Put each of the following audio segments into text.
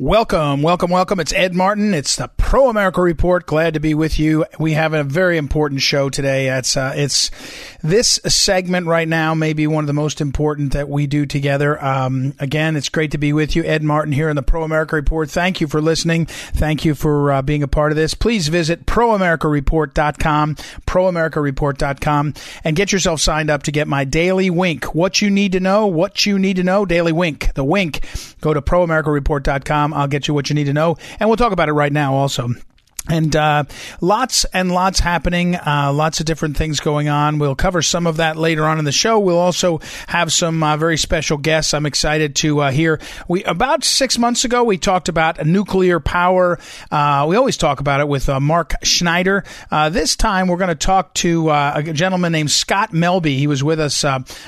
Welcome, welcome, welcome. It's Ed Martin. It's the Pro America Report. Glad to be with you. We have a very important show today. It's uh, it's this segment right now may be one of the most important that we do together. Um, again, it's great to be with you, Ed Martin, here in the Pro America Report. Thank you for listening. Thank you for uh, being a part of this. Please visit proamericareport.com, proamericareport.com, and get yourself signed up to get my daily wink. What you need to know, what you need to know, daily wink. The wink. Go to proamericareport.com I'll get you what you need to know. And we'll talk about it right now also. And uh, lots and lots happening, uh, lots of different things going on. We'll cover some of that later on in the show. We'll also have some uh, very special guests. I'm excited to uh, hear. We about six months ago we talked about nuclear power. Uh, we always talk about it with uh, Mark Schneider. this time we're going to talk to a gentleman named Scott Melbye. He was with us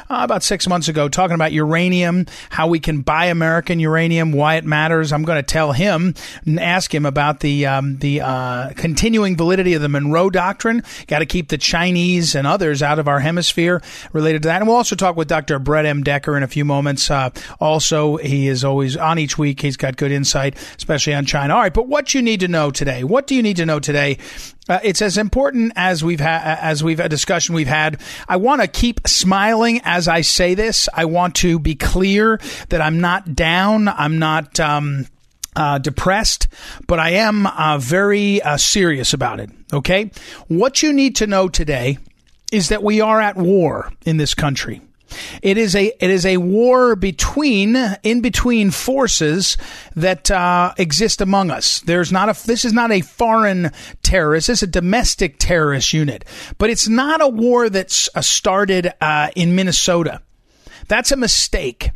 about six months ago talking about uranium, how we can buy American uranium, why it matters. I'm going to tell him and ask him about the um, the uh, continuing validity of the Monroe Doctrine. Got to keep the Chinese and others out of our hemisphere related to that. And we'll also talk with Dr. Brett M. Decker in a few moments. Uh, also, he is always on each week. He's got good insight, especially on China. All right, but what you need to know today? What do you need to know today? Uh, it's as important as we've had as we've a discussion we've had. I want to keep smiling as I say this. I want to be clear that I'm not down. I'm not. Um, uh, depressed, but I am uh, very uh, serious about it. Okay? What you need to know today is that we are at war in this country. It is a it is a war between in between forces that uh, exist among us. There's not a this is not a foreign terrorist. This is a domestic terrorist unit, but it's not a war that's uh, started uh, in Minnesota. That's a mistake.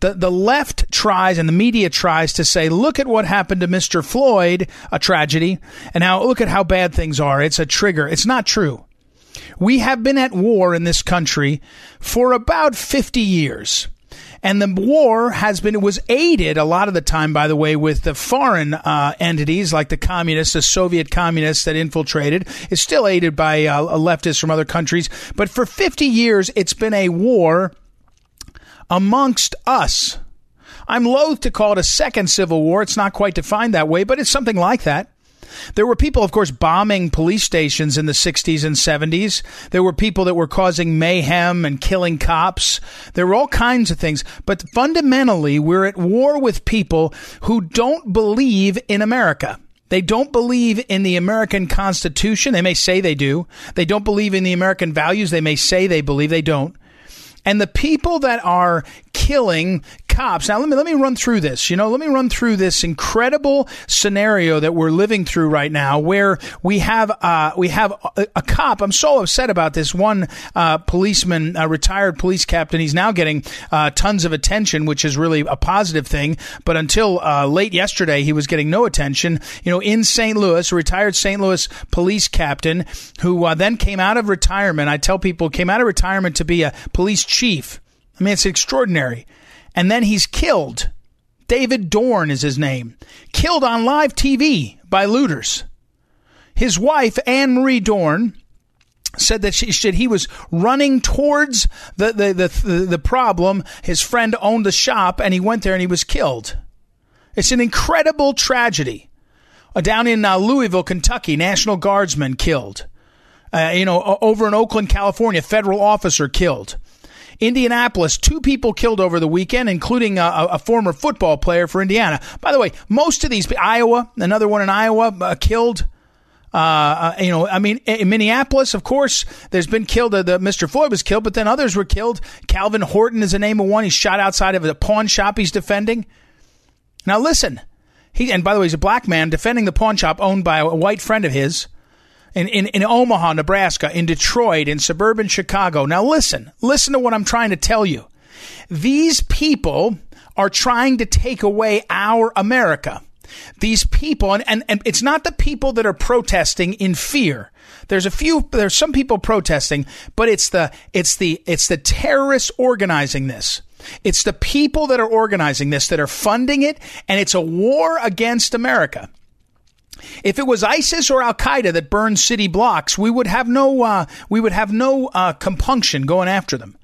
The, the left tries and the media tries to say, look at what happened to Mr. Floyd, a tragedy, and now look at how bad things are. It's a trigger. It's not true. We have been at war in this country for about 50 years. And the war has been, it was aided a lot of the time, by the way, with the foreign uh, entities like the communists, the Soviet communists that infiltrated. It's still aided by uh, leftists from other countries. But for 50 years, it's been a war amongst us. I'm loath to call it a second civil war. It's not quite defined that way, but it's something like that. There were people, of course, bombing police stations in the 60s and 70s. There were people that were causing mayhem and killing cops. There were all kinds of things. But fundamentally, we're at war with people who don't believe in America. They don't believe in the American Constitution. They may say they do. They don't believe in the American values. They may say they believe they don't. And the people that are killing cops. Now let me let me run through this. You know, let me run through this incredible scenario that we're living through right now, where we have uh, we have a, a, cop. I'm so upset about this one uh, policeman, a retired police captain. He's now getting uh, tons of attention, which is really a positive thing. But until uh, late yesterday, he was getting no attention. You know, in St. Louis, a retired St. Louis police captain who uh, then came out of retirement. I tell people came out of retirement to be a police chief. I mean, it's extraordinary and then he's killed. David Dorn is his name. Killed on live TV by looters. His wife, Anne Marie Dorn, said that she said he was running towards the, the, the, the, problem. His friend owned the shop and he went there and he was killed. It's an incredible tragedy. Uh, down in uh, Louisville, Kentucky, National Guardsman killed. Uh, you know, over in Oakland, California, federal officer killed. Indianapolis, two people killed over the weekend, including a, a, former football player for Indiana. By the way, most of these, Iowa, another one in Iowa, uh, killed. Uh, uh, you know, I mean, in Minneapolis, of course, there's been killed. Uh, the Mr. Floyd was killed, but then others were killed. Calvin Horton is the name of one. He's shot outside of a pawn shop he's defending. Now listen, he and by the way, he's a black man defending the pawn shop owned by a white friend of his in, in, in Omaha, Nebraska, in Detroit, in suburban Chicago. Now listen, listen to what I'm trying to tell you. These people are trying to take away our America. These people, and, and, and it's not the people that are protesting in fear. There's a few, there's some people protesting, but it's the, it's the, it's the terrorists organizing this. It's the people that are organizing this that are funding it, and it's a war against America. If it was ISIS or Al Qaeda that burned city blocks, we would have no uh, we would have no uh, compunction going after them.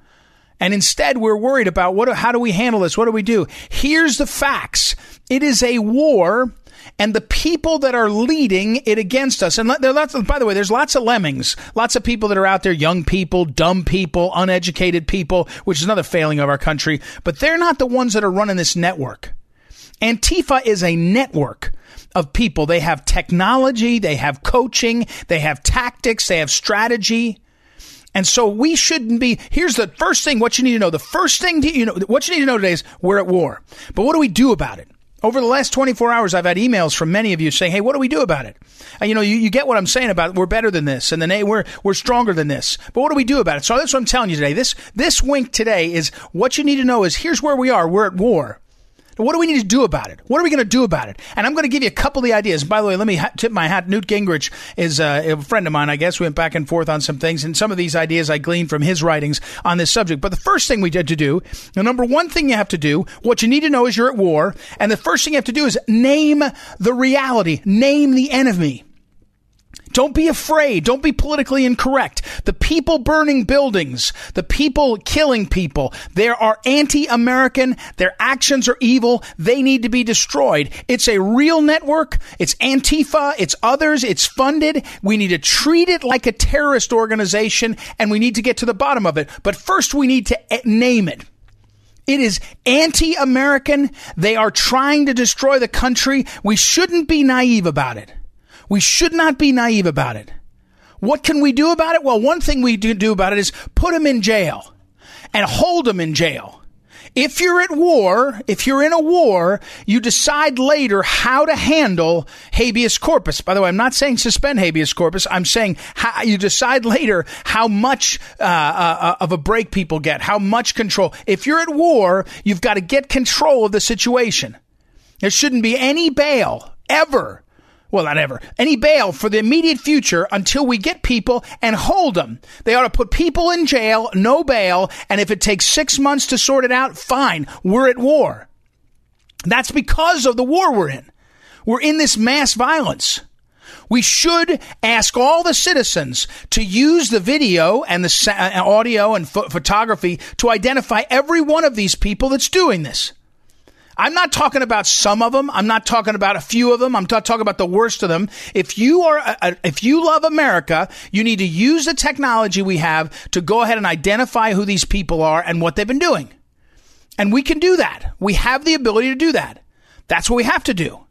And instead, we're worried about what, how do we handle this? What do we do? Here's the facts. It is a war and the people that are leading it against us. And there lots of, by the way, there's lots of lemmings, lots of people that are out there, young people, dumb people, uneducated people, which is another failing of our country, but they're not the ones that are running this network. Antifa is a network of people. They have technology, they have coaching, they have tactics, they have strategy. And so we shouldn't be. Here's the first thing. What you need to know. The first thing to, you know. What you need to know today is we're at war. But what do we do about it? Over the last 24 hours, I've had emails from many of you saying, "Hey, what do we do about it?" And, you know, you, you get what I'm saying about we're better than this, and then hey, we're we're stronger than this. But what do we do about it? So that's what I'm telling you today. This this wink today is what you need to know is here's where we are. We're at war. What do we need to do about it? What are we going to do about it? And I'm going to give you a couple of the ideas. By the way, let me tip my hat. Newt Gingrich is uh, a friend of mine. I guess we went back and forth on some things, and some of these ideas I gleaned from his writings on this subject. But the first thing we did to do, the number one thing you have to do, what you need to know is you're at war, and the first thing you have to do is name the reality, name the enemy. Don't be afraid. Don't be politically incorrect. The people burning buildings, the people killing people, they are anti-American. Their actions are evil. They need to be destroyed. It's a real network. It's Antifa. It's others. It's funded. We need to treat it like a terrorist organization and we need to get to the bottom of it. But first we need to name it. It is anti American. They are trying to destroy the country. We shouldn't be naive about it. We should not be naive about it. What can we do about it? Well, one thing we do, do about it is put them in jail and hold them in jail. If you're at war, if you're in a war, you decide later how to handle habeas corpus. By the way, I'm not saying suspend habeas corpus. I'm saying how, you decide later how much uh, uh, of a break people get, how much control. If you're at war, you've got to get control of the situation. There shouldn't be any bail ever well, not ever, any bail for the immediate future until we get people and hold them. They ought to put people in jail, no bail, and if it takes six months to sort it out, fine. We're at war. That's because of the war we're in. We're in this mass violence. We should ask all the citizens to use the video and the uh, audio and ph- photography to identify every one of these people that's doing this. I'm not talking about some of them. I'm not talking about a few of them. I'm not talking about the worst of them. If you are, a, a, if you love America, you need to use the technology we have to go ahead and identify who these people are and what they've been doing. And we can do that. We have the ability to do that. That's what we have to do.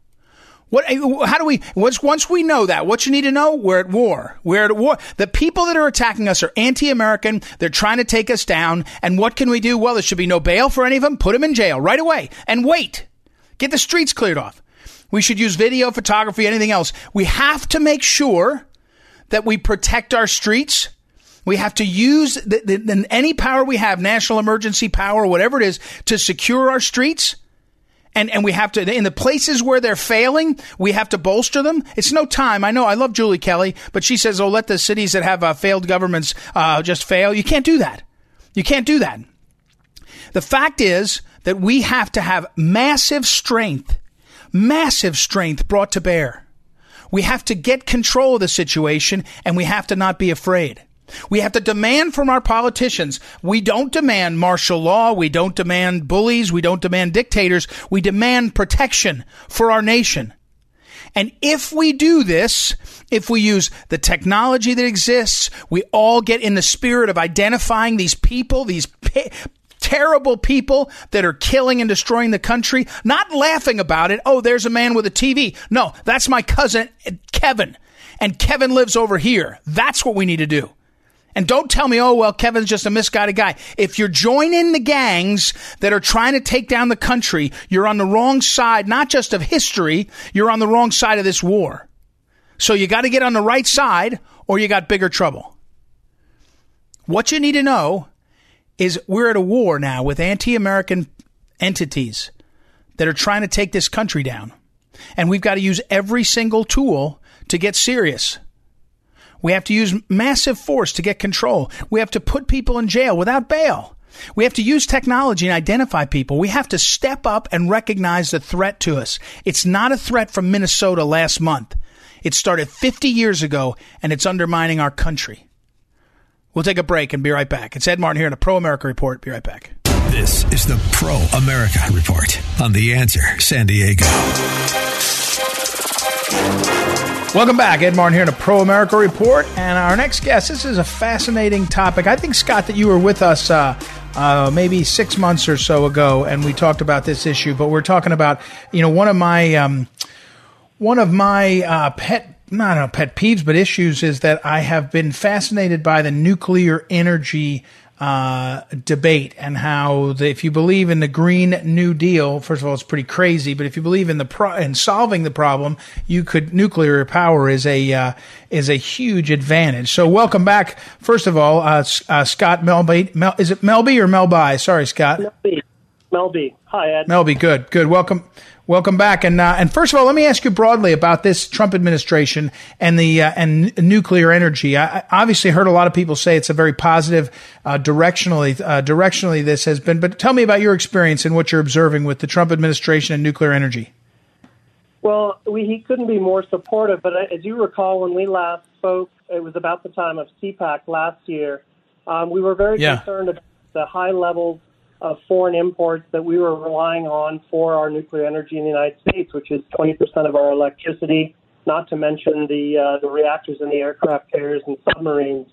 What? Eh, how do we? Once once we know that, what you need to know, we're at war. We're at war. The people that are attacking us are anti-American. They're trying to take us down. And what can we do? Well, there should be no bail for any of them. Put them in jail right away and wait. Get the streets cleared off. We should use video, photography, anything else. We have to make sure that we protect our streets. We have to use the, the, any power we have, national emergency power, whatever it is, to secure our streets and and we have to in the places where they're failing, we have to bolster them. It's no time. I know I love Julie Kelly, but she says, "Oh, let the cities that have uh, failed governments uh, just fail." You can't do that. You can't do that. The fact is that we have to have massive strength, massive strength brought to bear. We have to get control of the situation, and we have to not be afraid. We have to demand from our politicians. We don't demand martial law. We don't demand bullies. We don't demand dictators. We demand protection for our nation. And if we do this, if we use the technology that exists, we all get in the spirit of identifying these people, these terrible people that are killing and destroying the country, not laughing about it. Oh, there's a man with a TV. No, that's my cousin, Kevin. And Kevin lives over here. That's what we need to do. And don't tell me, oh, well, Kevin's just a misguided guy. If you're joining the gangs that are trying to take down the country, you're on the wrong side, not just of history, you're on the wrong side of this war. So you got to get on the right side or you got bigger trouble. What you need to know is we're at a war now with anti-American entities that are trying to take this country down. And we've got to use every single tool to get serious. We have to use massive force to get control. We have to put people in jail without bail. We have to use technology and identify people. We have to step up and recognize the threat to us. It's not a threat from Minnesota last month. It started 50 years ago and it's undermining our country. We'll take a break and be right back. It's Ed Martin here in a Pro America Report. Be right back. This is the Pro America Report on The Answer San Diego. Welcome back. Ed Martin here in a Pro America Report. And our next guest, this is a fascinating topic. I think, Scott, that you were with us uh, uh, maybe six months or so ago, and we talked about this issue, but we're talking about, you know, one of my. Um, one of my uh, pet not know, pet peeves, but issues is that I have been fascinated by the nuclear energy uh, debate and how the, if you believe in the Green New Deal, first of all, it's pretty crazy. But if you believe in the pro- in solving the problem, you could nuclear power is a uh, is a huge advantage. So welcome back. First of all, uh, uh Scott Melbye. Mel, is it Melbye or Melbye? Sorry, Scott. Melbye. Melbye. Hi, Ed. Melbye. Good. Good. Welcome. Welcome back, and uh, and first of all, let me ask you broadly about this Trump administration and the uh, and n- nuclear energy. I, I, obviously heard a lot of people say it's a very positive uh, directionally uh, directionally this has been. But tell me about your experience and what you're observing with the Trump administration and nuclear energy. Well, we, he couldn't be more supportive. But uh, as you recall, when we last spoke, it was about the time of CPAC last year. Um, we were very yeah. concerned about the high levels of foreign imports that we were relying on for our nuclear energy in the United States, which is 20% of our electricity, not to mention the, uh, the reactors in the aircraft carriers and submarines.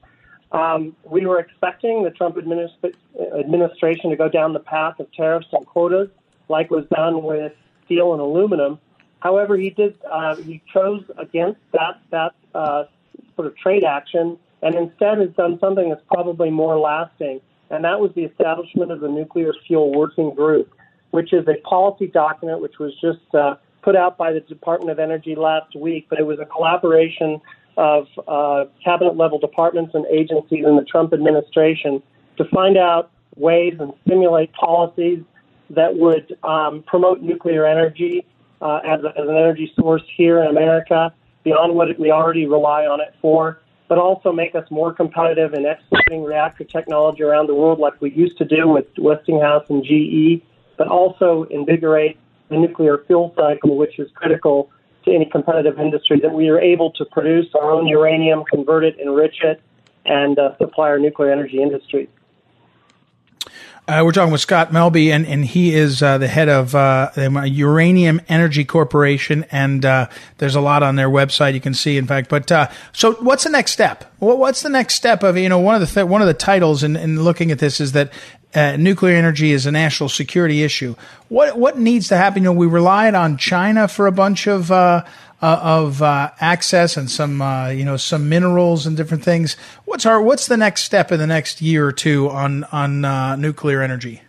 Um, we were expecting the Trump administ- administration to go down the path of tariffs and quotas, like was done with steel and aluminum. However, he did uh, he chose against that that uh, sort of trade action, and instead has done something that's probably more lasting and that was the establishment of the Nuclear Fuel Working Group, which is a policy document which was just uh, put out by the Department of Energy last week, but it was a collaboration of uh, cabinet level departments and agencies in the Trump administration to find out ways and stimulate policies that would um, promote nuclear energy uh, as, a, as an energy source here in America beyond what we already rely on it for but also make us more competitive in exporting reactor technology around the world like we used to do with Westinghouse and GE, but also invigorate the nuclear fuel cycle, which is critical to any competitive industry, that we are able to produce our own uranium, convert it, enrich it, and uh, supply our nuclear energy industry. Uh, we're talking with Scott Melbye, and, and he is uh, the head of uh, Uranium Energy Corporation, and uh, there's a lot on their website you can see. In fact, but uh, so what's the next step? What's the next step of you know one of the th- one of the titles in, in looking at this is that uh, nuclear energy is a national security issue. What what needs to happen? You know, we relied on China for a bunch of uh, of uh, access and some uh, you know some minerals and different things. What's our what's the next step in the next year or two on on uh, nuclear energy?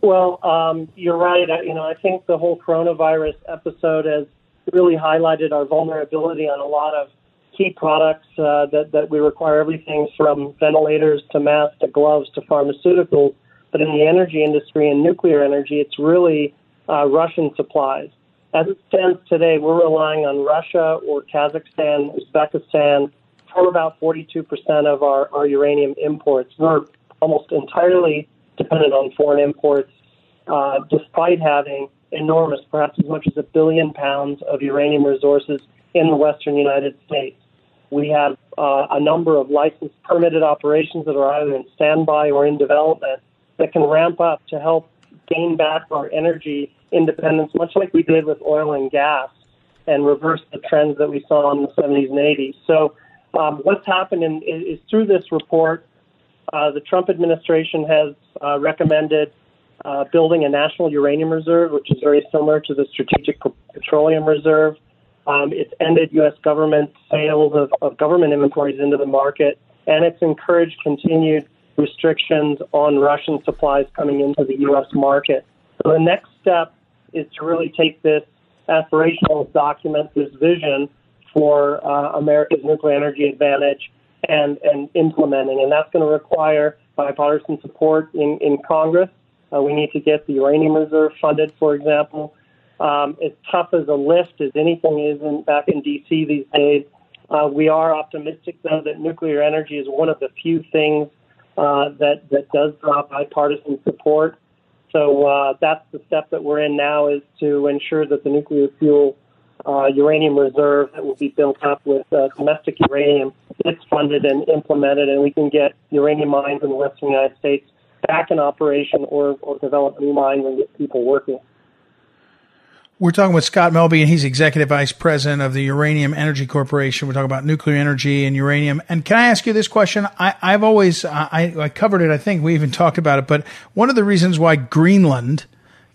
Well, um, you're right. I, you know, I think the whole coronavirus episode has really highlighted our vulnerability on a lot of key products uh, that that we require everything from ventilators to masks to gloves to pharmaceuticals. But in the energy industry and nuclear energy, it's really uh, Russian supplies. As it stands today, we're relying on Russia or Kazakhstan, Uzbekistan for about 42% of our, our uranium imports. We're almost entirely dependent on foreign imports, uh, despite having enormous, perhaps as much as a billion pounds of uranium resources in the western United States. We have uh, a number of licensed permitted operations that are either in standby or in development that can ramp up to help gain back our energy independence, much like we did with oil and gas, and reverse the trends that we saw in the 70s and 80s. So, um, what's happened is, through this report, uh, the Trump administration has uh, recommended uh, building a national uranium reserve, which is very similar to the Strategic Petroleum Reserve. Um, it's ended U.S. government sales of, of government inventories into the market, and it's encouraged continued restrictions on Russian supplies coming into the U.S. market. So the next step is to really take this aspirational document, this vision for uh, America's nuclear energy advantage, and, and implementing. And that's going to require bipartisan support in, in Congress. Uh, we need to get the uranium reserve funded, for example. Um, as tough as a lift as anything is in, back in D.C. these days, uh, we are optimistic, though, that nuclear energy is one of the few things uh, that that does draw bipartisan support. So uh, that's the step that we're in now is to ensure that the nuclear fuel uh, uranium reserve that will be built up with uh, domestic uranium is funded and implemented, and we can get uranium mines in the western United States back in operation or, or develop new mines and get people working. We're talking with Scott Melbye, and he's executive vice president of the Uranium Energy Corporation. We're talking about nuclear energy and uranium. And can I ask you this question? I, have always I, I covered it. I think we even talked about it. But one of the reasons why Greenland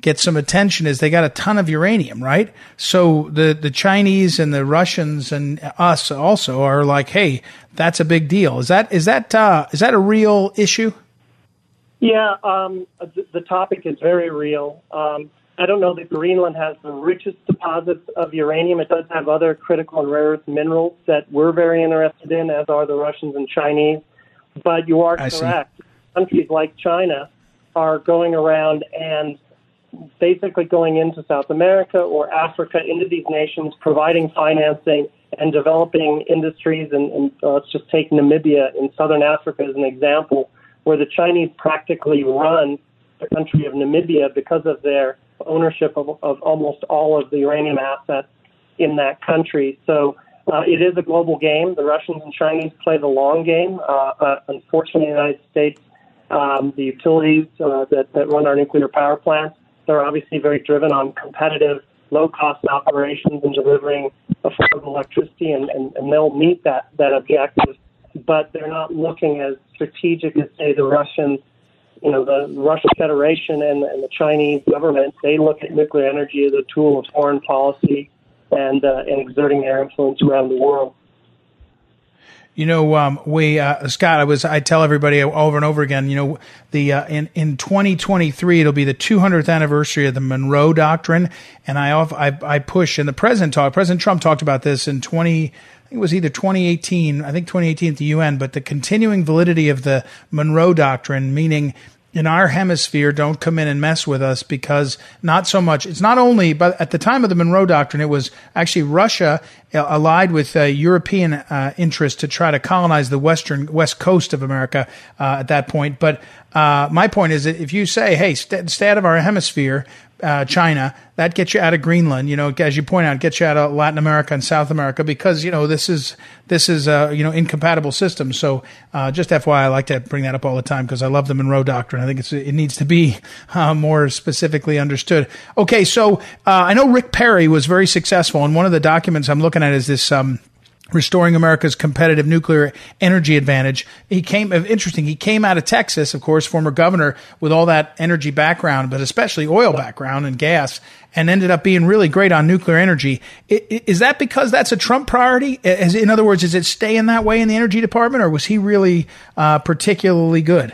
gets some attention is they got a ton of uranium, right? So the the Chinese and the Russians and us also are like, hey, that's a big deal. Is that is that uh, is that a real issue? Yeah, um, the, the, topic is very real. Um, I don't know that Greenland has the richest deposits of uranium. It does have other critical and rare earth minerals that we're very interested in, as are the Russians and Chinese. But you are I correct. See. Countries like China are going around and basically going into South America or Africa, into these nations, providing financing and developing industries. And, and uh, let's just take Namibia in southern Africa as an example, where the Chinese practically run the country of Namibia because of their ownership of, of almost all of the uranium assets in that country. So uh, it is a global game. The Russians and Chinese play the long game. Uh, uh, unfortunately, the United States, um, the utilities uh, that, that run our nuclear power plants, they're obviously very driven on competitive, low-cost operations and delivering affordable electricity, and, and, and they'll meet that, that objective. But they're not looking as strategic as, say, the Russians you know, the Russian Federation and, and the Chinese government, they look at nuclear energy as a tool of foreign policy and, uh, and exerting their influence around the world. You know, um, we uh, Scott, I was I tell everybody over and over again. You know, the uh, in in 2023 it'll be the 200th anniversary of the Monroe Doctrine, and I I, I push. And the president talk. President Trump talked about this in 20 I think it was either 2018, I think 2018 at the UN, but the continuing validity of the Monroe Doctrine, meaning in our hemisphere don't come in and mess with us because not so much it's not only but at the time of the monroe doctrine it was actually russia uh, allied with uh, european uh, interests to try to colonize the western west coast of america uh, at that point. But uh, my point is that if you say hey st- stay out of our hemisphere uh, China. That gets you out of Greenland. You know, as you point out, gets you out of Latin America and South America because you know this is this is uh, you know incompatible systems. So uh, just FYI, I like to bring that up all the time because I love the Monroe Doctrine. I think it's it needs to be uh, more specifically understood. Okay, so uh, I know Rick Perry was very successful, and one of the documents I'm looking at is this. Um, restoring America's competitive nuclear energy advantage. He came, interesting, he came out of Texas, of course, former governor with all that energy background, but especially oil background and gas, and ended up being really great on nuclear energy. Is that because that's a Trump priority? In other words, is it staying that way in the energy department, or was he really uh, particularly good?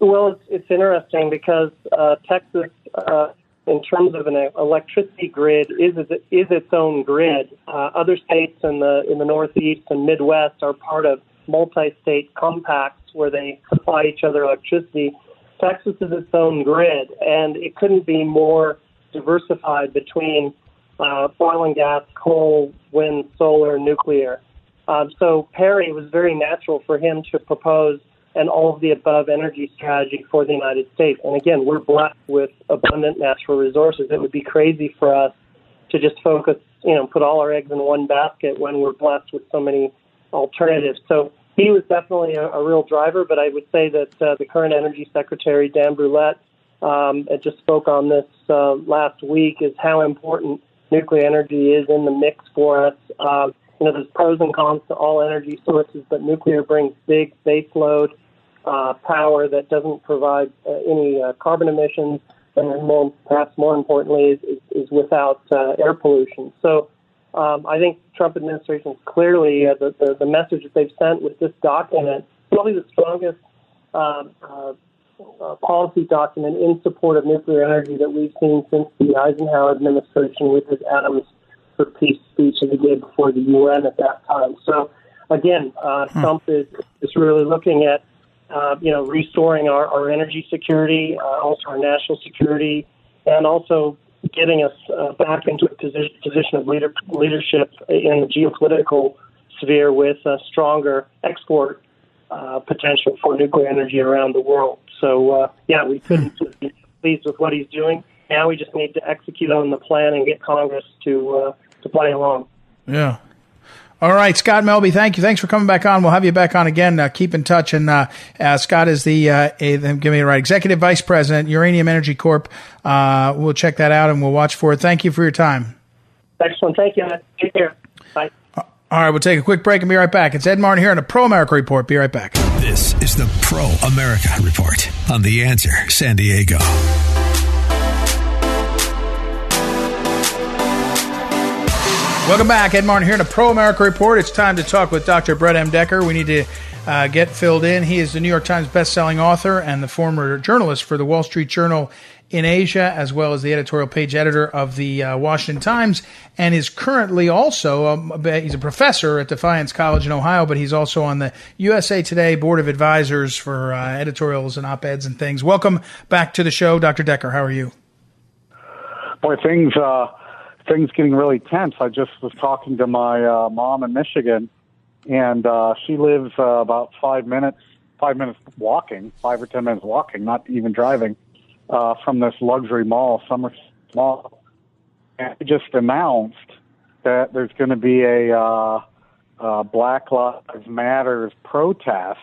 Well, it's, it's interesting because uh, Texas uh, in terms of an electricity grid is is its own grid. Uh, other states in the in the Northeast and Midwest are part of multi-state compacts where they supply each other electricity. Texas is its own grid, and it couldn't be more diversified between uh, oil and gas, coal, wind, solar, nuclear. Um, so Perry it was very natural for him to propose and all of the above energy strategy for the United States. And again, we're blessed with abundant natural resources. It would be crazy for us to just focus, you know, put all our eggs in one basket when we're blessed with so many alternatives. So he was definitely a, a real driver, but I would say that uh, the current Energy Secretary, Dan Brouillette, um, just spoke on this uh, last week, is how important nuclear energy is in the mix for us. Um, you know, there's pros and cons to all energy sources, but nuclear brings big baseload uh, power that doesn't provide uh, any uh, carbon emissions, and more, perhaps more importantly, is, is, is without uh, air pollution. So um, I think Trump administration is clearly uh, the, the, the message that they've sent with this document, probably the strongest um, uh, uh, policy document in support of nuclear energy that we've seen since the Eisenhower administration with his Atoms for Peace speech he gave before the UN at that time. So again, uh, hmm. Trump is, is really looking at uh, you know, restoring our, our energy security, uh, also our national security, and also getting us uh, back into a position, position of leader, leadership in the geopolitical sphere with a stronger export uh, potential for nuclear energy around the world. So, uh, yeah, we couldn't be pleased with what he's doing. Now we just need to execute on the plan and get Congress to uh, to play along. Yeah. All right, Scott Melbye, thank you. Thanks for coming back on. We'll have you back on again. Uh, keep in touch. And uh, uh, Scott is the, uh, a, give me it right, Executive Vice President, Uranium Energy Corp. Uh, we'll check that out and we'll watch for it. Thank you for your time. Excellent. Thank you. Take care. Bye. All right, we'll take a quick break and be right back. It's Ed Martin here on a Pro America Report. Be right back. This is the Pro America Report on The Answer San Diego. Welcome back. Ed Martin here in a Pro America Report. It's time to talk with Dr. Brett M. Decker. We need to uh, get filled in. He is the New York Times best-selling author and the former journalist for the Wall Street Journal in Asia, as well as the editorial page editor of the uh, Washington Times, and is currently also um, he's a professor at Defiance College in Ohio, but he's also on the USA Today board of advisors for uh, editorials and op-eds and things. Welcome back to the show, Dr. Decker. How are you? Boy, things uh, things getting really tense. I just was talking to my uh, mom in Michigan, and uh, she lives uh, about five minutes, five minutes walking, five or ten minutes walking, not even driving, uh, from this luxury mall, Summer Mall. And just announced that there's going to be a uh, uh, Black Lives Matters protest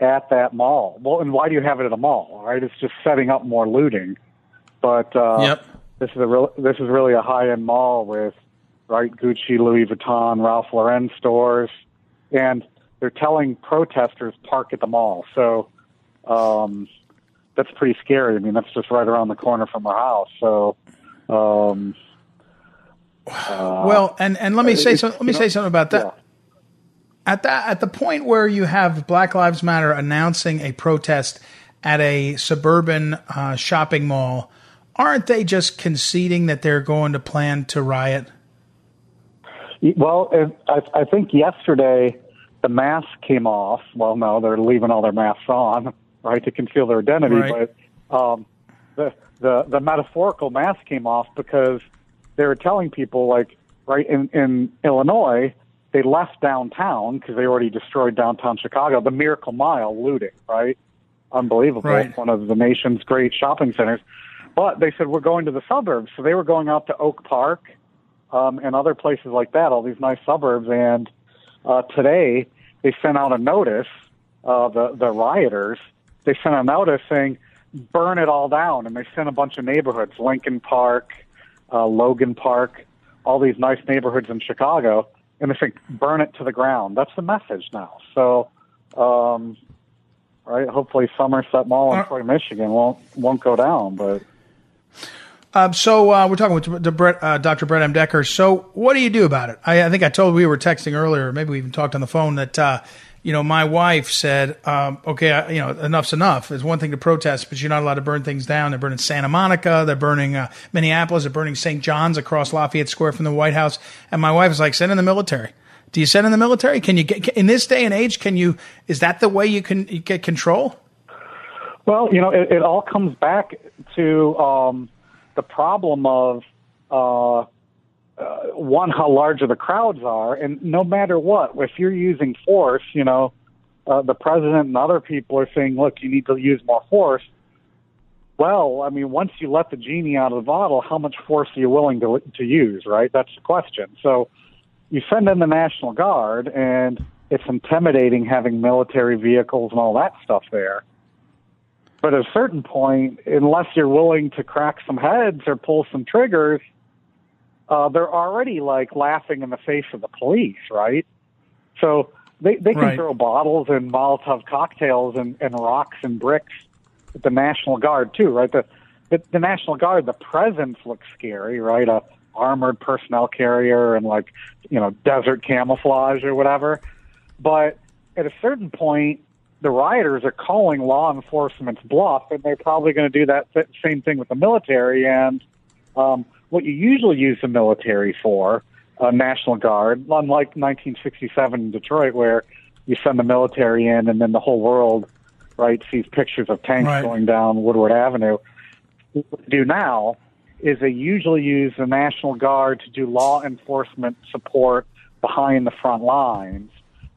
at that mall. Well, and why do you have it at a mall? Right? It's just setting up more looting. But uh, yep this is a real, this is really a high end mall with right Gucci, Louis Vuitton, Ralph Lauren stores, and they're telling protesters park at the mall. So um, that's pretty scary. I mean, that's just right around the corner from our house. So. Um, uh, well, and, and let me say so, let me say something about that. Yeah. At that at the point where you have Black Lives Matter announcing a protest at a suburban uh, shopping mall, aren't they just conceding that they're going to plan to riot? Well, I, I think yesterday the mask came off. Well, no, they're leaving all their masks on, right, to conceal their identity. Right. But um, the the the metaphorical mask came off because they were telling people, like, right in in Illinois, they left downtown because they already destroyed downtown Chicago, the Miracle Mile looting, right? Unbelievable, right. one of the nation's great shopping centers. But they said we're going to the suburbs, so they were going out to Oak Park um, and other places like that, all these nice suburbs. And uh, today they sent out a notice. Uh, the the rioters they sent a notice saying burn it all down, and they sent a bunch of neighborhoods, Lincoln Park, uh, Logan Park, all these nice neighborhoods in Chicago, and they say burn it to the ground. That's the message now. So. Um, right? Hopefully, Somerset Mall in Troy, Michigan won't won't go down, but um, so uh, we're talking with Brett, uh, Dr. Brett M. Decker. So what do you do about it? I, I, think I told we were texting earlier, maybe we even talked on the phone that uh, you know my wife said, um, okay, I, you know enough's enough. It's one thing to protest, but you're not allowed to burn things down. They're burning Santa Monica, they're burning uh, Minneapolis, they're burning St. John's across Lafayette Square from the White House. And my wife is like, send in the military. Do you send in the military? Can you get in this day and age? Can you? Is that the way you can get control? Well, you know, it, it all comes back to. Um, the problem of uh, uh, one how large the crowds are, and no matter what, if you're using force, you know, uh, the president and other people are saying, look, you need to use more force. Well, I mean, once you let the genie out of the bottle, how much force are you willing to to use? Right, that's the question. So, you send in the National Guard, and it's intimidating having military vehicles and all that stuff there. But at a certain point, unless you're willing to crack some heads or pull some triggers, uh, they're already like laughing in the face of the police, right? So they they can right. throw bottles and Molotov cocktails and, and rocks and bricks at the National Guard too, right? The, the the National Guard, the presence looks scary, right? A armored personnel carrier and like you know desert camouflage or whatever. But at a certain point, the rioters are calling law enforcement's bluff, and they're probably going to do that th- same thing with the military. And um, what you usually use the military for, uh, National Guard, unlike 1967 in Detroit, where you send the military in, and then the whole world, right, sees pictures of tanks right. going down Woodward Avenue. What they do now is they usually use the National Guard to do law enforcement support behind the front lines.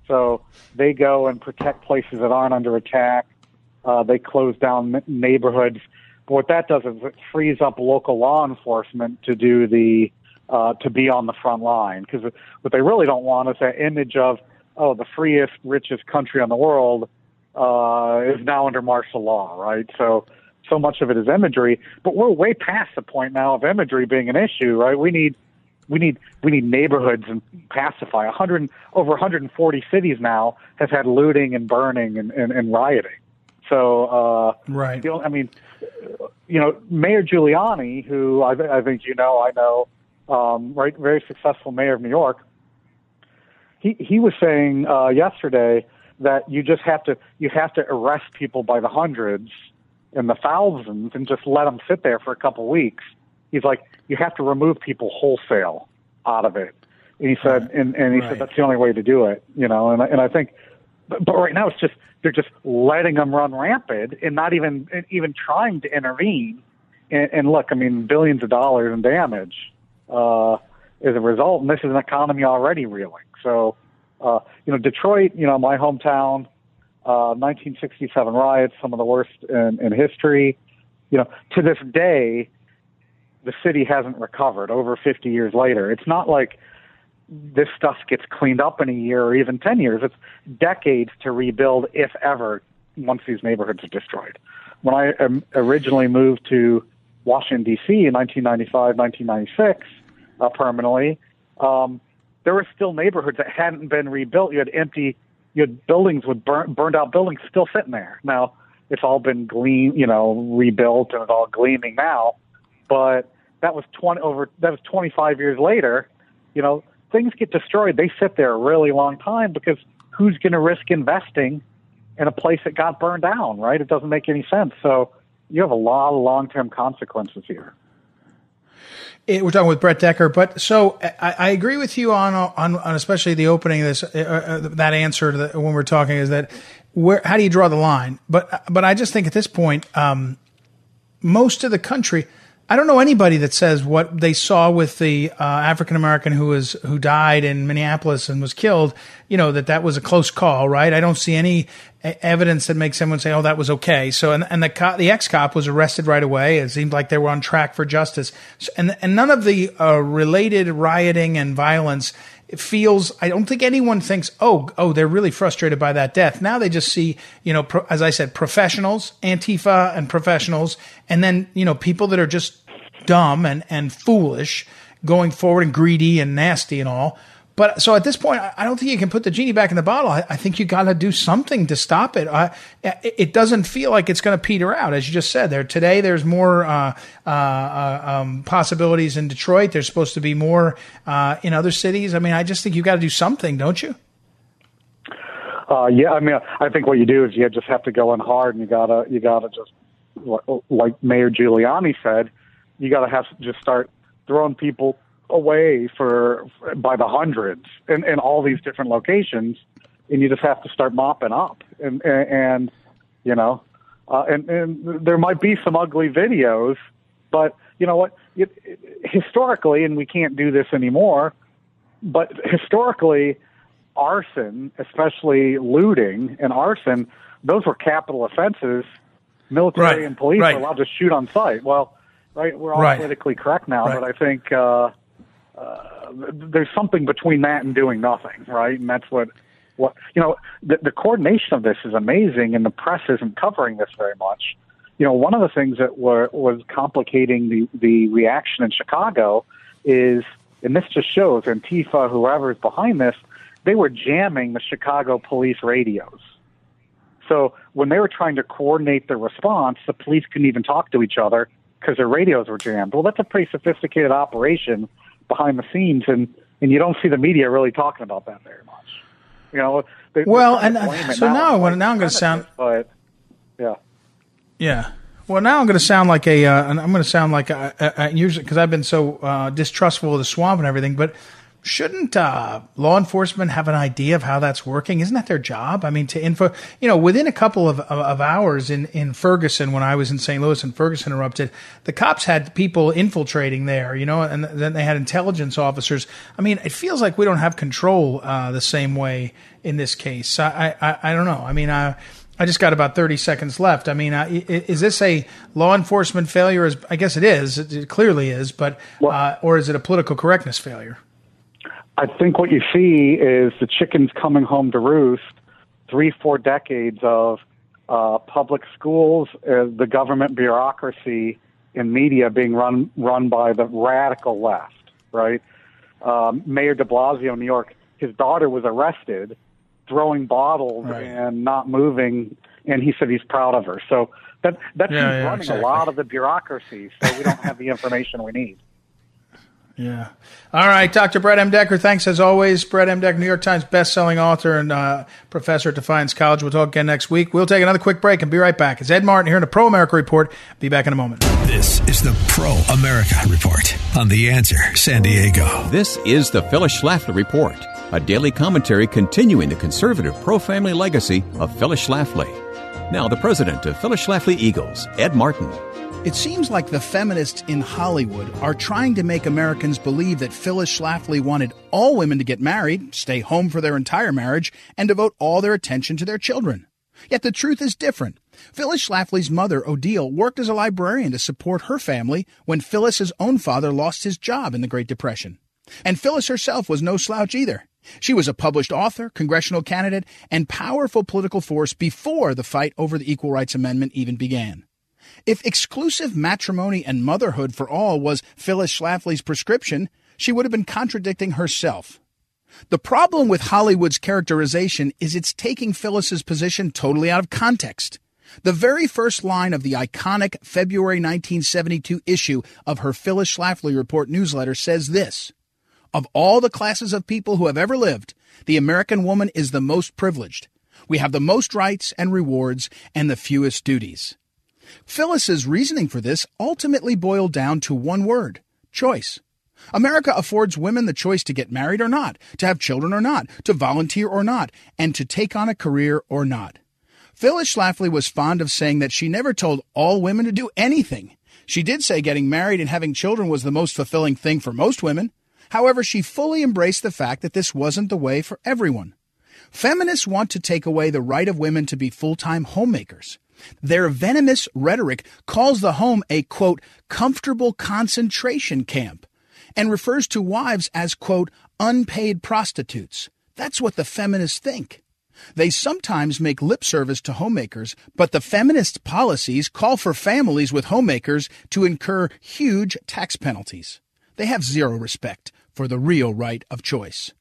So they go and protect places that aren't under attack. Uh, they close down neighborhoods. But what that does is it frees up local law enforcement to do the uh, to be on the front line because what they really don't want is that image of oh the freest, richest country on the world uh, is now under martial law, right? So so much of it is imagery, but we're way past the point now of imagery being an issue, right? We need we need we need neighborhoods and pacify. 100 over 140 cities now have had looting and burning and, and, and rioting. So uh, right, you know, I mean, you know, Mayor Giuliani, who I, I think you know, I know, um, right, very successful mayor of New York. He he was saying uh, yesterday that you just have to you have to arrest people by the hundreds and the thousands and just let them sit there for a couple weeks. He's like, you have to remove people wholesale out of it. And he said, and, and he right. said that's the only way to do it, you know. And and I think, but, but right now it's just they're just letting them run rampant and not even even trying to intervene. And, and look, I mean, billions of dollars in damage uh, as a result, and this is an economy already reeling. So, uh, you know, Detroit, you know, my hometown, uh, 1967 riots, some of the worst in, in history. You know, to this day, the city hasn't recovered over 50 years later. It's not like this stuff gets cleaned up in a year or even 10 years. It's decades to rebuild, if ever, once these neighborhoods are destroyed. When I um, originally moved to Washington, D.C. in 1995, 1996, uh, permanently, um, there were still neighborhoods that hadn't been rebuilt. You had empty, you had buildings with burn, burned out buildings still sitting there. Now, it's all been gleam, you know, rebuilt and it's all gleaming now. But that was 20 over, that was 25 years later. You know, things get destroyed. They sit there a really long time because who's going to risk investing in a place that got burned down, right? It doesn't make any sense. So you have a lot of long term consequences here. It, we're talking with Brett Decker, but so I, I, agree with you on, on, on especially the opening this uh, that answer when we're talking is that where how do you draw the line? But but I just think at this point, um, most of the country I don't know anybody that says what they saw with the uh, African American who was who died in Minneapolis and was killed. You know that that was a close call, right? I don't see any evidence that makes someone say, "Oh, that was okay." So, and, and the the ex cop was arrested right away. It seemed like they were on track for justice, so, and and none of the uh, related rioting and violence feels I don't think anyone thinks oh oh they're really frustrated by that death. Now they just see you know pro, as I said professionals, Antifa and professionals, and then you know people that are just dumb and and foolish going forward and greedy and nasty and all. But so at this point, I don't think you can put the genie back in the bottle. I, I think you got to do something to stop it. I, it doesn't feel like it's going to peter out, as you just said. There today, there's more uh, uh, um, possibilities in Detroit. There's supposed to be more uh, in other cities. I mean, I just think you got to do something, don't you? Uh, yeah, I mean, I think what you do is you just have to go in hard, and you gotta you gotta just like Mayor Giuliani said, you gotta have to just start throwing people away for by the hundreds in, in all these different locations, and you just have to start mopping up. And and, and you know, uh, and and there might be some ugly videos, but you know what? It, it, historically, and we can't do this anymore. But historically, arson, especially looting and arson, those were capital offenses. Military right. and police right. were allowed to shoot on sight. Well, right, we're all right. politically correct now, but I think uh, uh, there's something between that and doing nothing, right? And that's what what you know. The, the coordination of this is amazing, and the press isn't covering this very much. You know, one of the things that were, was complicating the the reaction in Chicago is, and this just shows Antifa, whoever's behind this, they were jamming the Chicago police radios. So when they were trying to coordinate the response, the police couldn't even talk to each other because their radios were jammed. Well, that's a pretty sophisticated operation behind the scenes, and and you don't see the media really talking about that very much. You know, they, well, and so now, now, now I'm going to sound, but yeah, yeah. Well, now I'm going to sound like a, uh, I'm going to sound like a, a, a usually because I've been so uh, distrustful of the swamp and everything. But shouldn't uh, law enforcement have an idea of how that's working? Isn't that their job? I mean, to info, you know, within a couple of, of, of hours in, in Ferguson, when I was in St. Louis and Ferguson erupted, the cops had people infiltrating there, you know, and then they had intelligence officers. I mean, it feels like we don't have control uh, the same way in this case. I, I, I don't know. I mean, I, I just got about 30 seconds left. I mean, uh, is this a law enforcement failure? I guess it is. It clearly is, but, uh, or is it a political correctness failure? I think what you see is the chickens coming home to roost. Three, four decades of uh, public schools, uh, the government bureaucracy, and media being run run by the radical left. Right, um, Mayor De Blasio, in New York, his daughter was arrested throwing bottles right. and not moving, and he said he's proud of her. So that that's yeah, yeah, running exactly. a lot of the bureaucracy. So we don't have the information we need. Yeah. All right, Dr. Brett M. Decker, thanks as always. Brett M. Decker, New York Times best-selling author and uh, professor at Defiance College. We'll talk again next week. We'll take another quick break and be right back. It's Ed Martin here in the Pro America Report. Be back in a moment. This is the Pro America Report on The Answer San Diego. This is the Phyllis Schlafly Report, a daily commentary continuing the conservative pro-family legacy of Phyllis Schlafly. Now, the president of Phyllis Schlafly Eagles, Ed Martin. It seems like the feminists in Hollywood are trying to make Americans believe that Phyllis Schlafly wanted all women to get married, stay home for their entire marriage, and devote all their attention to their children. Yet the truth is different. Phyllis Schlafly's mother, Odile, worked as a librarian to support her family when Phyllis's own father lost his job in the Great Depression. And Phyllis herself was no slouch either. She was a published author, congressional candidate, and powerful political force before the fight over the Equal Rights Amendment even began. If exclusive matrimony and motherhood for all was Phyllis Schlafly's prescription, she would have been contradicting herself. The problem with Hollywood's characterization is it's taking Phyllis's position totally out of context. The very first line of the iconic February 1972 issue of her Phyllis Schlafly Report newsletter says this Of all the classes of people who have ever lived, the American woman is the most privileged. We have the most rights and rewards and the fewest duties. Phyllis's reasoning for this ultimately boiled down to one word choice. America affords women the choice to get married or not, to have children or not, to volunteer or not, and to take on a career or not. Phyllis Schlafly was fond of saying that she never told all women to do anything. She did say getting married and having children was the most fulfilling thing for most women. However, she fully embraced the fact that this wasn't the way for everyone. Feminists want to take away the right of women to be full-time homemakers. Their venomous rhetoric calls the home a, quote, comfortable concentration camp and refers to wives as, quote, unpaid prostitutes. That's what the feminists think. They sometimes make lip service to homemakers, but the feminist policies call for families with homemakers to incur huge tax penalties. They have zero respect for the real right of choice.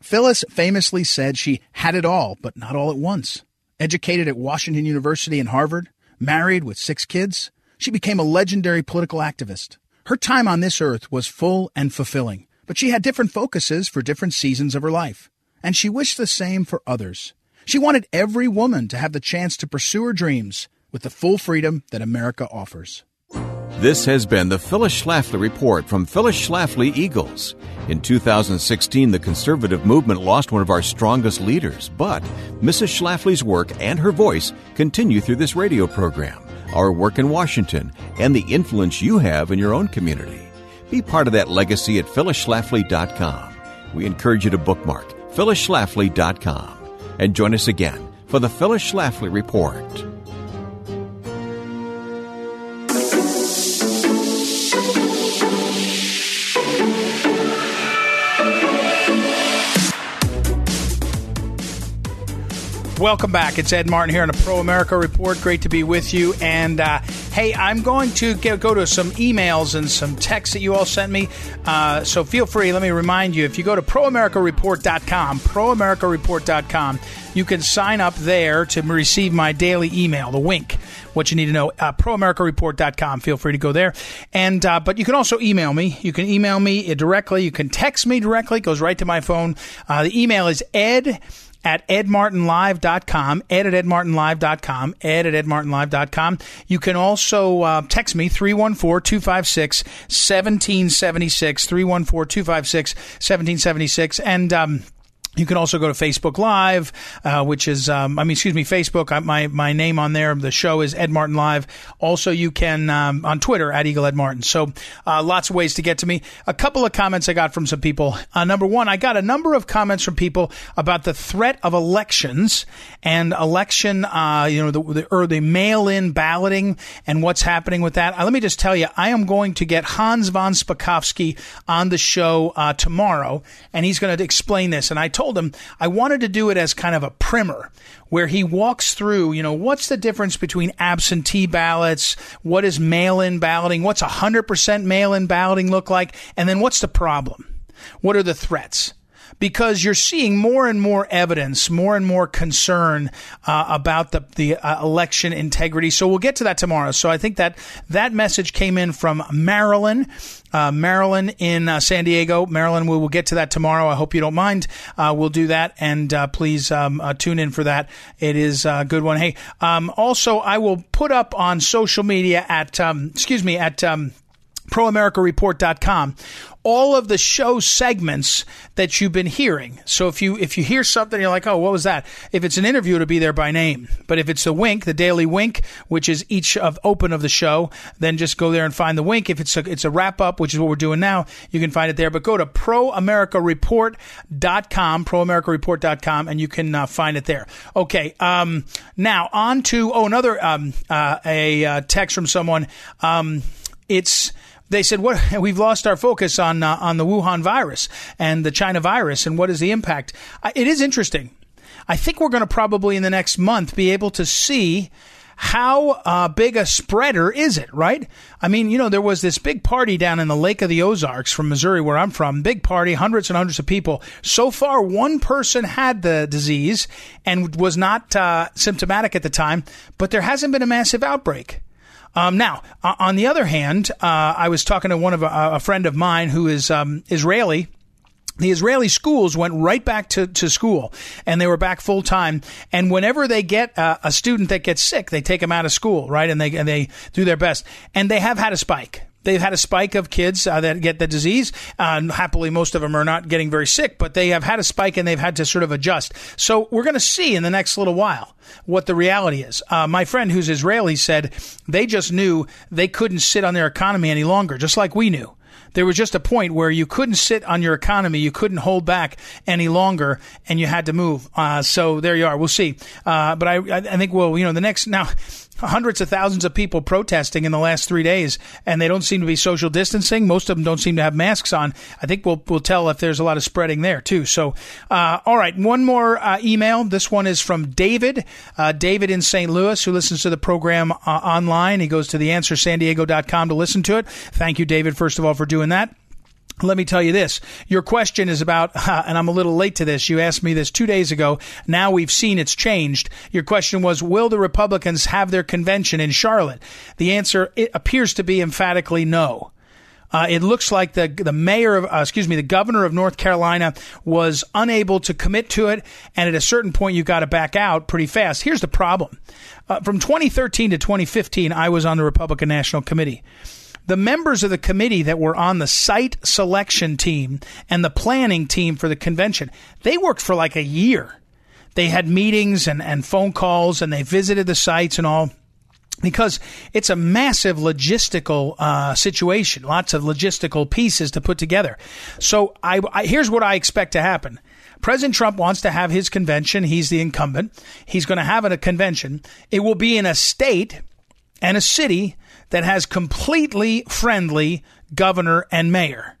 Phyllis famously said she had it all, but not all at once. Educated at Washington University and Harvard, married with six kids, she became a legendary political activist. Her time on this earth was full and fulfilling, but she had different focuses for different seasons of her life. And she wished the same for others. She wanted every woman to have the chance to pursue her dreams with the full freedom that America offers. This has been the Phyllis Schlafly Report from Phyllis Schlafly Eagles. In 2016, the conservative movement lost one of our strongest leaders, but Mrs. Schlafly's work and her voice continue through this radio program, our work in Washington, and the influence you have in your own community. Be part of that legacy at phyllisschlafly.com. We encourage you to bookmark phyllisschlafly.com and join us again for the Phyllis Schlafly Report. Welcome back. It's Ed Martin here on the Pro America Report. Great to be with you. And uh, hey, I'm going to go to some emails and some texts that you all sent me. Uh, so feel free. Let me remind you if you go to proamericareport.com, proamericareport.com, you can sign up there to receive my daily email, the wink. What you need to know, uh, proamericareport.com. Feel free to go there. And, uh, but you can also email me. You can email me directly. You can text me directly. It goes right to my phone. Uh, the email is ed at edmartinlive.com, ed at edmartinlive.com, ed at edmartinlive.com. You can also uh, text me 314-256 1776, 314-256 1776. And, um, you can also go to Facebook Live, uh, which is, um, I mean, excuse me, Facebook. Uh, my my name on there. The show is Ed Martin Live. Also, you can um, on Twitter at Eagle Ed Martin. So, uh, lots of ways to get to me. A couple of comments I got from some people. Uh, number one, I got a number of comments from people about the threat of elections and election, uh, you know, the, the or the mail-in balloting and what's happening with that. Uh, let me just tell you, I am going to get Hans von Spakovsky on the show tomorrow, and he's going to explain this. And I told told him I wanted to do it as kind of a primer where he walks through, you know, what's the difference between absentee ballots? What is mail in balloting? What's 100% mail in balloting look like? And then what's the problem? What are the threats? because you're seeing more and more evidence, more and more concern uh, about the the uh, election integrity. So we'll get to that tomorrow. So I think that that message came in from Marilyn. Uh, Marilyn in uh, San Diego. Marilyn, we will get to that tomorrow. I hope you don't mind. Uh, we'll do that, and uh, please um, uh, tune in for that. It is a good one. Hey, um, also, I will put up on social media at, um, excuse me, at. Proamericareport.com all of the show segments that you've been hearing. So if you if you hear something you're like, "Oh, what was that?" If it's an interview it'll be there by name. But if it's the wink, the daily wink, which is each of open of the show, then just go there and find the wink. If it's a it's a wrap up, which is what we're doing now, you can find it there. But go to proamericareport.com, proamericareport.com and you can uh, find it there. Okay. Um, now on to oh another um, uh, a uh, text from someone um, it's they said, "What? We've lost our focus on uh, on the Wuhan virus and the China virus, and what is the impact?" It is interesting. I think we're going to probably in the next month be able to see how uh, big a spreader is it, right? I mean, you know, there was this big party down in the Lake of the Ozarks from Missouri, where I'm from. Big party, hundreds and hundreds of people. So far, one person had the disease and was not uh, symptomatic at the time, but there hasn't been a massive outbreak. Um, now, uh, on the other hand, uh, I was talking to one of a, a friend of mine who is um, Israeli the Israeli schools went right back to, to school and they were back full time. And whenever they get uh, a student that gets sick, they take them out of school, right? And they, and they do their best. And they have had a spike. They've had a spike of kids uh, that get the disease. Uh, happily, most of them are not getting very sick, but they have had a spike and they've had to sort of adjust. So we're going to see in the next little while what the reality is. Uh, my friend who's Israeli said they just knew they couldn't sit on their economy any longer, just like we knew there was just a point where you couldn't sit on your economy, you couldn't hold back any longer, and you had to move. Uh, so there you are. We'll see. Uh, but I, I think we'll, you know, the next now hundreds of thousands of people protesting in the last three days, and they don't seem to be social distancing. Most of them don't seem to have masks on. I think we'll we'll tell if there's a lot of spreading there too. So, uh, all right, one more uh, email. This one is from David. Uh, David in St. Louis, who listens to the program uh, online. He goes to theanswersandiego.com to listen to it. Thank you, David, first of all, for doing that. Let me tell you this. Your question is about, and I'm a little late to this. You asked me this two days ago. Now we've seen it's changed. Your question was, will the Republicans have their convention in Charlotte? The answer appears to be emphatically no. Uh, it looks like the the mayor of uh, excuse me the governor of North Carolina was unable to commit to it, and at a certain point you got to back out pretty fast. Here's the problem: uh, from 2013 to 2015, I was on the Republican National Committee the members of the committee that were on the site selection team and the planning team for the convention, they worked for like a year. They had meetings and, and phone calls and they visited the sites and all because it's a massive logistical uh, situation, lots of logistical pieces to put together. So I, I, here's what I expect to happen. President Trump wants to have his convention. He's the incumbent. He's going to have a convention. It will be in a state and a city that has completely friendly governor and mayor.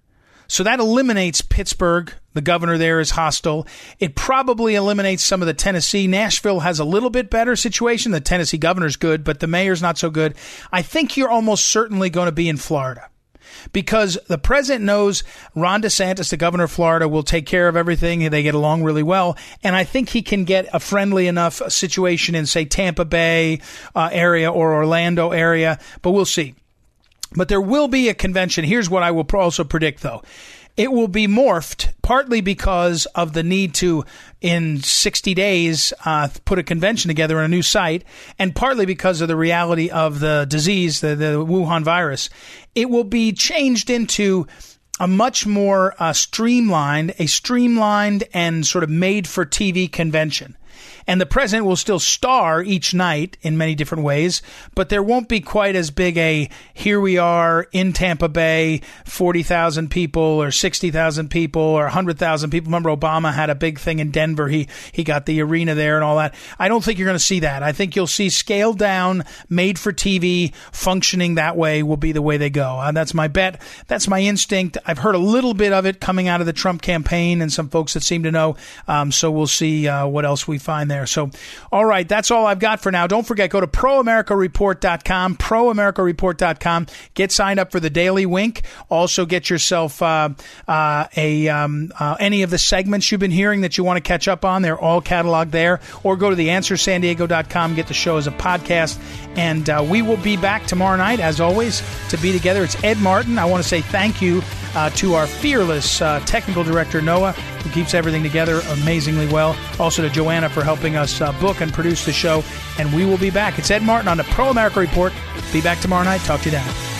So that eliminates Pittsburgh. The governor there is hostile. It probably eliminates some of the Tennessee. Nashville has a little bit better situation. The Tennessee governor's good, but the mayor's not so good. I think you're almost certainly going to be in Florida because the president knows Ron DeSantis, the governor of Florida, will take care of everything. They get along really well. And I think he can get a friendly enough situation in, say, Tampa Bay uh, area or Orlando area, but we'll see. But there will be a convention. Here's what I will also predict, though it will be morphed partly because of the need to, in 60 days, uh, put a convention together on a new site, and partly because of the reality of the disease, the, the Wuhan virus. It will be changed into a much more uh, streamlined, a streamlined and sort of made for TV convention. And the president will still star each night in many different ways, but there won't be quite as big a here we are in Tampa Bay, 40,000 people or 60,000 people or 100,000 people. Remember Obama had a big thing in Denver. He, he got the arena there and all that. I don't think you're going to see that. I think you'll see scaled down, made for TV, functioning that way will be the way they go. And that's my bet. That's my instinct. I've heard a little bit of it coming out of the Trump campaign and some folks that seem to know. Um, so we'll see uh, what else we find there. So, all right, that's all I've got for now. Don't forget, go to proamericareport.com, proamericareport.com. Get signed up for the Daily Wink. Also, get yourself uh, uh, a um, uh, any of the segments you've been hearing that you want to catch up on. They're all cataloged there. Or go to theanswersandiego.com, get the show as a podcast. And uh, we will be back tomorrow night, as always, to be together. It's Ed Martin. I want to say thank you uh, to our fearless uh, technical director, Noah, who keeps everything together amazingly well. Also to Joanna for helping us uh, book and produce the show. And we will be back. It's Ed Martin on the Pro America Report. Be back tomorrow night. Talk to you then.